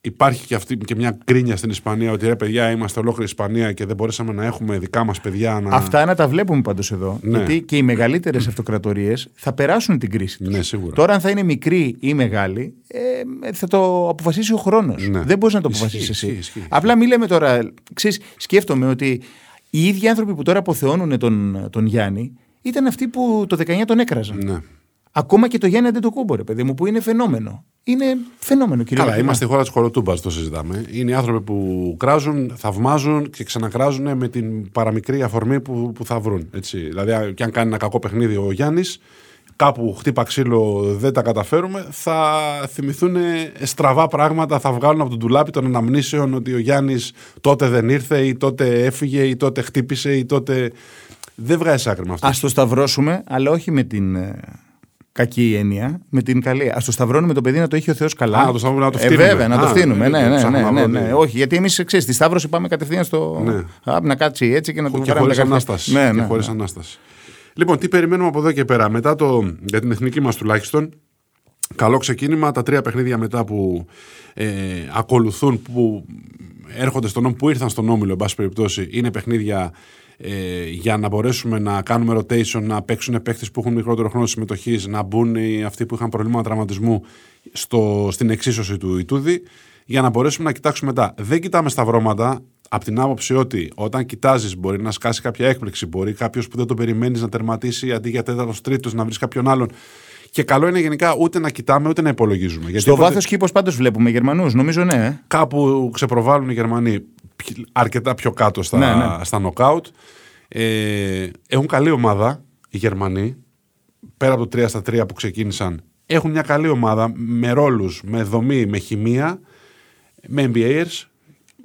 υπάρχει και, αυτή, και μια κρίνια στην Ισπανία ότι ρε παιδιά είμαστε ολόκληρη Ισπανία και δεν μπορέσαμε να έχουμε δικά μας παιδιά να... Αυτά να τα βλέπουμε πάντως εδώ. Ναι. Γιατί και οι μεγαλύτερες αυτοκρατορίες θα περάσουν την κρίση τους. Ναι, σίγουρα. Τώρα, αν θα είναι μικρή ή μεγάλη, ε, θα το αποφασίσει ο χρόνος. Ναι. Δεν μπορείς να το Ισχύει, αποφασίσεις εσύ. ισχύει, ισχύει. Απλά μην λέμε τώρα. Ξέρεις, σκέφτομαι ότι οι ίδιοι άνθρωποι που τώρα αποθεώνουν τον, τον Γιάννη ήταν αυτοί που το 19 τον έκραζαν. Ναι. Ακόμα και το Γιάννη Αντετοκούμπο, ρε παιδί μου, που είναι φαινόμενο. Είναι φαινόμενο, κύριε Καλά, Βαγγέλη. είμαστε η χώρα της χωροτούμπα, το συζητάμε. Είναι οι άνθρωποι που κράζουν, θαυμάζουν και ξανακράζουν με την παραμικρή αφορμή που, που θα βρουν. Έτσι. Δηλαδή, και αν κάνει ένα κακό παιχνίδι ο Γιάννης, κάπου χτύπα ξύλο δεν τα καταφέρουμε, θα θυμηθούν στραβά πράγματα, θα βγάλουν από τον τουλάπι των αναμνήσεων ότι ο Γιάννης τότε δεν ήρθε ή τότε έφυγε ή τότε χτύπησε ή τότε. Δεν βγάζει άκρη με αυτό. Α το σταυρώσουμε, αλλά όχι με την ε, κακή έννοια, με την καλή. Α το σταυρώνουμε το παιδί να το έχει ο Θεός καλά. Α, να το σταυρώνουμε, να το Ε, φτύνουμε. βέβαια, να το Α, φτύνουμε. ε, Ναι, ναι, ψάχνω ναι, να ναι, βρω ναι. τι- Όχι, γιατί εμείς ξέρεις, στη Σταύρωση πάμε κατευθείαν στο. Ναι. Α, να κάτσει έτσι και να το και βγάλουμε χωρίς τα κατευθείαν. ανάσταση. Ναι, και ναι, χωρίς ναι. ανάσταση. Λοιπόν, τι περιμένουμε από εδώ και πέρα. Μετά το, για την εθνική μας τουλάχιστον, καλό ξεκίνημα. Τα τρία παιχνίδια μετά που ε, ακολουθούν, που έρχονται στον όμιλο, που ήρθαν στον όμιλο, εν πάση περιπτώσει, είναι παιχνίδια ε, για να μπορέσουμε να κάνουμε rotation, να παίξουν παίχτε που έχουν μικρότερο χρόνο συμμετοχής, να μπουν οι, αυτοί που είχαν προβλήματα τραυματισμού στο, στην εξίσωση του Ιτούδη, για να μπορέσουμε να κοιτάξουμε μετά. Δεν κοιτάμε σταυρώματα, από την άποψη ότι όταν κοιτάζεις, μπορεί να σκάσει κάποια έκπληξη, μπορεί κάποιος που δεν το περιμένεις να τερματίσει αντί για τέταρτος τρίτος να βρεις κάποιον άλλον. Και καλό είναι γενικά ούτε να κοιτάμε ούτε να υπολογίζουμε. Γιατί Στο όποτε βάθος κήπος πάντως βλέπουμε Γερμανούς, νομίζω ναι. ε. κάπου ξεπροβάλλουν οι Γερμανοί πι- αρκετά πιο κάτω στα, Ναι, ναι. στα νοκάουτ. Ε, έχουν καλή ομάδα οι Γερμανοί. Πέρα από το 3 στα 3 που ξεκίνησαν, έχουν μια καλή ομάδα με ρόλους, με δομή, με χημεία, με NBAers.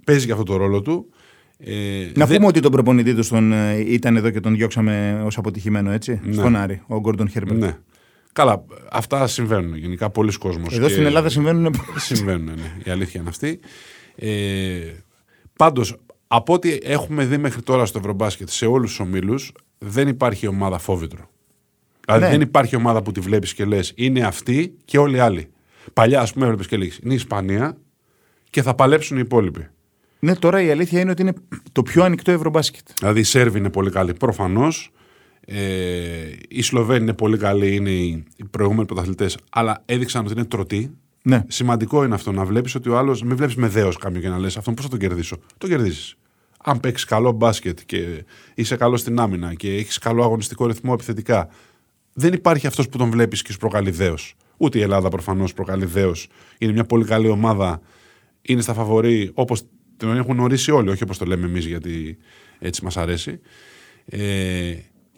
Παίζει και αυτό το ρόλο του. Ε, Να δεν- πούμε ότι τον προπονητή τους τον, ε, ήταν εδώ και τον διώξαμε ως αποτυχημένο, έτσι. Ναι. Στον Άρη, ο Γκόρντον Χέρμπερτ. Ναι. Καλά, αυτά συμβαίνουν γενικά. Πολλοί κόσμος. Εδώ και- στην Ελλάδα συμβαίνουν. Συμβαίνουν, ναι. Η αλήθεια είναι αυτή. Ε, Πάντως, από ό,τι έχουμε δει μέχρι τώρα στο Ευρωμπάσκετ σε όλους τους ομίλους, δεν υπάρχει ομάδα φόβητρο. Δηλαδή, Ναι. δεν υπάρχει ομάδα που τη βλέπεις και λες είναι αυτή και όλοι οι άλλοι. Παλιά, ας πούμε, έβλεπες και λέγει είναι η Ισπανία και θα παλέψουν οι υπόλοιποι. ναι, τώρα η αλήθεια είναι ότι είναι το πιο ανοιχτό ευρωμπάσκετ. Δηλαδή, οι Σέρβοι είναι πολύ καλοί προφανώς. Ε, οι Σλοβαίνοι είναι πολύ καλοί, είναι οι οι προηγούμενοι πρωταθλητές, αλλά έδειξαν ότι είναι τρωτοί. Ναι. Σημαντικό είναι αυτό να βλέπεις ότι ο άλλος. Μην βλέπεις με δέος κάποιον και να λες αυτόν πώς θα τον κερδίσω; Το κερδίζεις. Αν παίξεις καλό μπάσκετ και είσαι καλό στην άμυνα και έχεις καλό αγωνιστικό ρυθμό επιθετικά, δεν υπάρχει αυτός που τον βλέπεις και σου προκαλεί δέος. Ούτε η Ελλάδα προφανώς προκαλεί δέος. Είναι μια πολύ καλή ομάδα. Είναι στα φαβορή όπως την έχουν ορίσει όλοι, όχι όπως το λέμε εμείς γιατί έτσι μας αρέσει. Ε,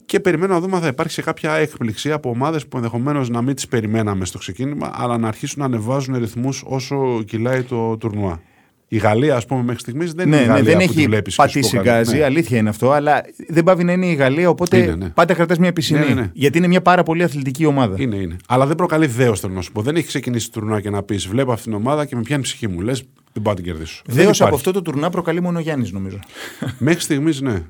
και περιμένω να δούμε αν θα υπάρξει κάποια έκπληξη από ομάδες που ενδεχομένως να μην τις περιμέναμε στο ξεκίνημα, αλλά να αρχίσουν να ανεβάζουν ρυθμούς όσο κυλάει το τουρνουά. Η Γαλλία, ας πούμε, μέχρι στιγμής δεν είναι Ναι, η ναι, Γαλλία δεν που τη έχει βλέπεις και σου πατήσει προκαλεί. γκάζι, Ναι. αλήθεια είναι αυτό, αλλά δεν πάβει να είναι η Γαλλία, οπότε Είναι, ναι. πάντα κρατάς μια πισινή. Ναι, ναι, ναι. Γιατί είναι μια πάρα πολύ αθλητική ομάδα. Είναι, είναι. Αλλά δεν προκαλεί δέος, θέλω να σου πω. Δεν έχει ξεκινήσει το τουρνουά και να πεις: Βλέπω αυτήν την ομάδα και με πιάνει η ψυχή μου. Λες, δεν πάω να την κερδίσω. Δεν Δέος υπάρχει. από αυτό το τουρνά προκαλεί μόνο ο Γιάννης, νομίζω. Μέχρι στιγμής, ναι.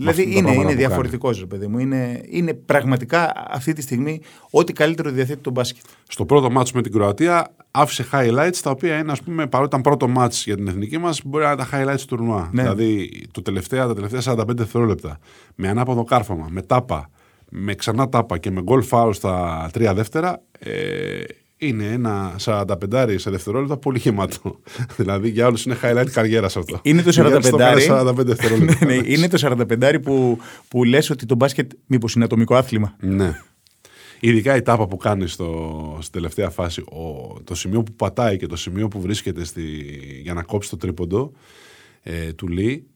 Με Δηλαδή αυτά τα είναι, πράγματα είναι που κάνει. διαφορετικός, ρε παιδί μου. Είναι, είναι πραγματικά αυτή τη στιγμή ό,τι καλύτερο διαθέτει το μπάσκετ. Στο πρώτο μάτς με την Κροατία άφησε highlights τα οποία είναι, ας πούμε, παρότι ήταν πρώτο μάτς για την εθνική μας, μπορεί να είναι τα highlights του τουρνουά. Ναι. Δηλαδή το τελευταία, τα τελευταία 45 δευτερόλεπτα με ανάποδο κάρφωμα, με τάπα, με ξανά τάπα και με γκολ φάουλ στα τρία δεύτερα, ε, είναι ένα 45 σε δευτερόλεπτα πολύ γεμάτο. δηλαδή για όλους είναι highlight καριέρας αυτό. Είναι το Ο Γιάννης 45 έκανε 45 δευτερόλεπτα. ναι, ναι, είναι το 45 που, που λες ότι το μπάσκετ μήπως είναι ατομικό άθλημα; Ναι. Ειδικά η τάπα που κάνεις στο, στην τελευταία φάση, ο, το σημείο που πατάει και το σημείο που βρίσκεται στη, για να κόψει το τρίποντο ε, του Λί,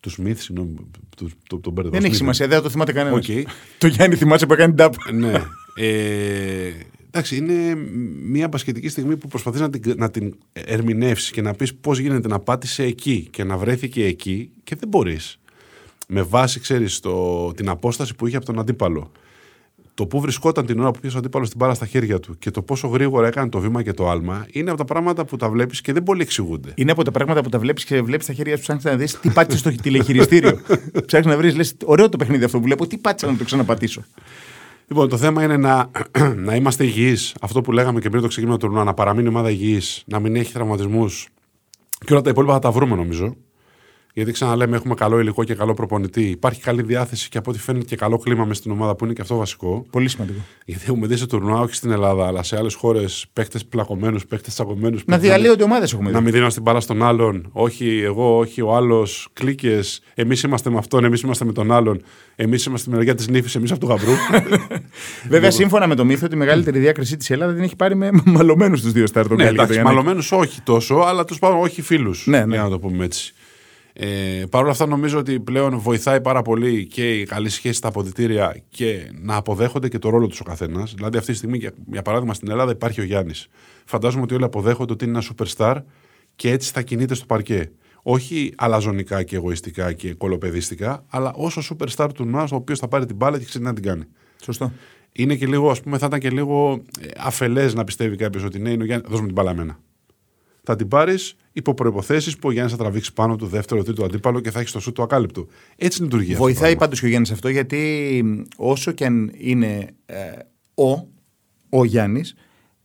του Σμιθ, συγγνώμη, του, το, τον μπέρδευα. Δεν έχει Smith. σημασία, δεν θα το θυμάται κανένας. Οκ. Το Γιάννη θυμάσαι που έκανε τάπα. ναι. Ε, εντάξει, είναι μια μπασκετική στιγμή που προσπαθείς να την, να την ερμηνεύσεις και να πεις πώς γίνεται να πάτησε εκεί και να βρέθηκε εκεί και δεν μπορείς. Με βάση, ξέρεις, την απόσταση που είχε από τον αντίπαλο. Το που βρισκόταν την ώρα που πιέσε ο αντίπαλος την μπάλα στα χέρια του και το πόσο γρήγορα έκανε το βήμα και το άλμα είναι από τα πράγματα που τα βλέπεις και δεν πολύ εξηγούνται. Είναι από τα πράγματα που τα βλέπεις και βλέπεις τα χέρια σου, ψάχνεις να δεις τι πάτησες στο τηλεχειριστήριο. ψάχνεις να βρεις, λες, ωραίο το παιχνίδι αυτό που βλέπω, τι πάτησα να το ξαναπατήσω. Λοιπόν, το θέμα είναι να, να είμαστε υγιείς. Αυτό που λέγαμε και πριν το ξεκίνημα του τουρνουά, να παραμείνει η ομάδα υγιής, να μην έχει τραυματισμούς. Και όλα τα υπόλοιπα θα τα βρούμε νομίζω. Γιατί ξαναλέμε, έχουμε καλό υλικό και καλό προπονητή. Υπάρχει καλή διάθεση και από ό,τι φαίνεται και καλό κλίμα μες στην ομάδα που είναι και αυτό βασικό. Πολύ σημαντικό. Γιατί έχουμε δει σε τουρνουά, όχι στην Ελλάδα, αλλά σε άλλες χώρες παίχτε πλακωμένους, παίχτε τσακωμένου. Να διαλύονται ομάδες έχουμε Να δει. μην δίνω στην μπάλα στον άλλον. Όχι εγώ, όχι ο άλλος. Κλίκες. Εμείς είμαστε με αυτόν, εμείς είμαστε με τον άλλον. Εμείς είμαστε στη μεριά της νύφης, εμείς από του γαμπρού. Βέβαια, σύμφωνα με το μύθο, τη μεγαλύτερη διάκριση της Ελλάδας την έχει πάρει με μαλωμένους τους δύο στάρ. τον ναι, Γκάλι και τον εντάξει, Γιαννάκη. μαλωμένους όχι τόσο, αλλά τους πάνω όχι φίλους. Ναι, ναι. Για να το πούμε έτσι. Ε, Παρ' όλα αυτά, νομίζω ότι πλέον βοηθάει πάρα πολύ και η καλή σχέση στα αποδητήρια και να αποδέχονται και το ρόλο τους ο καθένας. Δηλαδή, αυτή τη στιγμή, για, για παράδειγμα, στην Ελλάδα υπάρχει ο Γιάννης. Φαντάζομαι ότι όλοι αποδέχονται ότι είναι ένα superstar και έτσι θα κινείται στο παρκέ. όχι αλαζονικά και εγωιστικά και κολοπεδίστικα, αλλά όσο superstar του Νουάς, ο οποίος θα πάρει την μπάλα και ξέρει να την κάνει. Σωστό. Είναι και λίγο, ας πούμε, θα ήταν και λίγο αφελές να πιστεύει κάποιος ότι ναι, είναι ο Γιάννης, δώσ' μου την μπάλα εμένα. Θα την πάρεις υπό προποθέσει που ο Γιάννης θα τραβήξει πάνω του δεύτερο, τρίτο αντίπαλο και θα έχει το σου του ακάλυπτο. Έτσι λειτουργεί αυτό. το Βοηθάει πράγμα. πάντως και ο Γιάννης αυτό γιατί μ, όσο και αν είναι ε, ο, ο Γιάννης,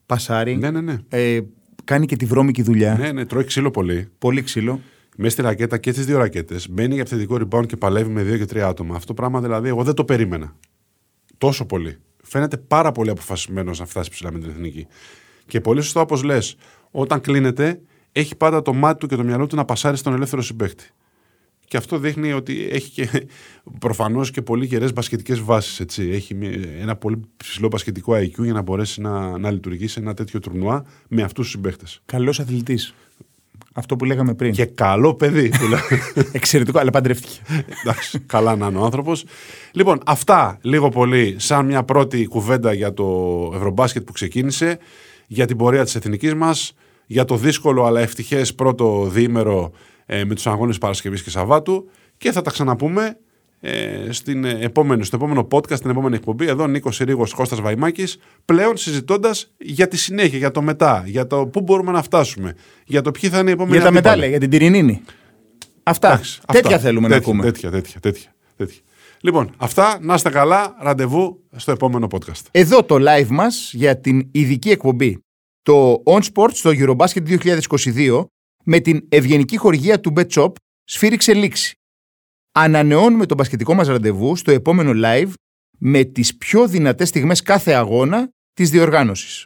πασάρει, Ναι, ναι, ναι. ε, κάνει και τη βρώμικη δουλειά. Ναι, ναι, τρώει ξύλο πολύ. Πολύ ξύλο. Μέσα στη ρακέτα και στις δύο ρακέτες. Μπαίνει για επιθετικό rebound και παλεύει με δύο και τρία άτομα. Αυτό το πράγμα δηλαδή εγώ δεν το περίμενα. Τόσο πολύ. Φαίνεται πάρα πολύ αποφασισμένος να φτάσει ψηλά με την εθνική. Και πολύ σωστά όπως λες, όταν κλείνεται, έχει πάντα το μάτι του και το μυαλό του να πασάρει στον ελεύθερο συμπέχτη. Και αυτό δείχνει ότι έχει και προφανώς και πολύ γερέ μπασκετικές βάσεις. Έχει μια- ένα πολύ ψηλό μπασκετικό IQ για να μπορέσει να, να λειτουργήσει σε ένα τέτοιο τουρνουά με αυτούς τους συμπαίχτε. Καλός αθλητής. Αυτό που λέγαμε πριν. Και καλό παιδί. που λέμε. Εξαιρετικό, αλλά παντρεύτηκε. Εντάξει, καλά να είναι ο άνθρωπος. Λοιπόν, αυτά λίγο πολύ σαν μια πρώτη κουβέντα για το Ευρωμπάσκετ που ξεκίνησε, για την πορεία της εθνικής μας, για το δύσκολο αλλά ευτυχές πρώτο διήμερο ε, με τους αγώνες Παρασκευής και Σαββάτου και θα τα ξαναπούμε ε, στην επόμενη, στο επόμενο podcast, στην επόμενη εκπομπή. Εδώ Νίκος Συρίγος Κώστας Βαϊμάκης, πλέον συζητώντας για τη συνέχεια, για το μετά, για το πού μπορούμε να φτάσουμε, για το ποιοι θα είναι οι επόμενοι για τα αντίπαλοι. μετάλλια, για την Τυρινίνη. Αυτά. Εντάξει, τέτοια αυτά. θέλουμε να τέτοια, ακούμε. Τέτοια, τέτοια, τέτοια, τέτοια. Λοιπόν, αυτά. Να είστε καλά. Ραντεβού στο επόμενο podcast. Εδώ το live μας για την ειδική εκπομπή. Το On Sport στο Eurobasket 2022 με την ευγενική χορηγία του Bet Shop σφύριξε λήξη. Ανανεώνουμε το μπασκετικό μας ραντεβού στο επόμενο live με τις πιο δυνατές στιγμές κάθε αγώνα της διοργάνωσης.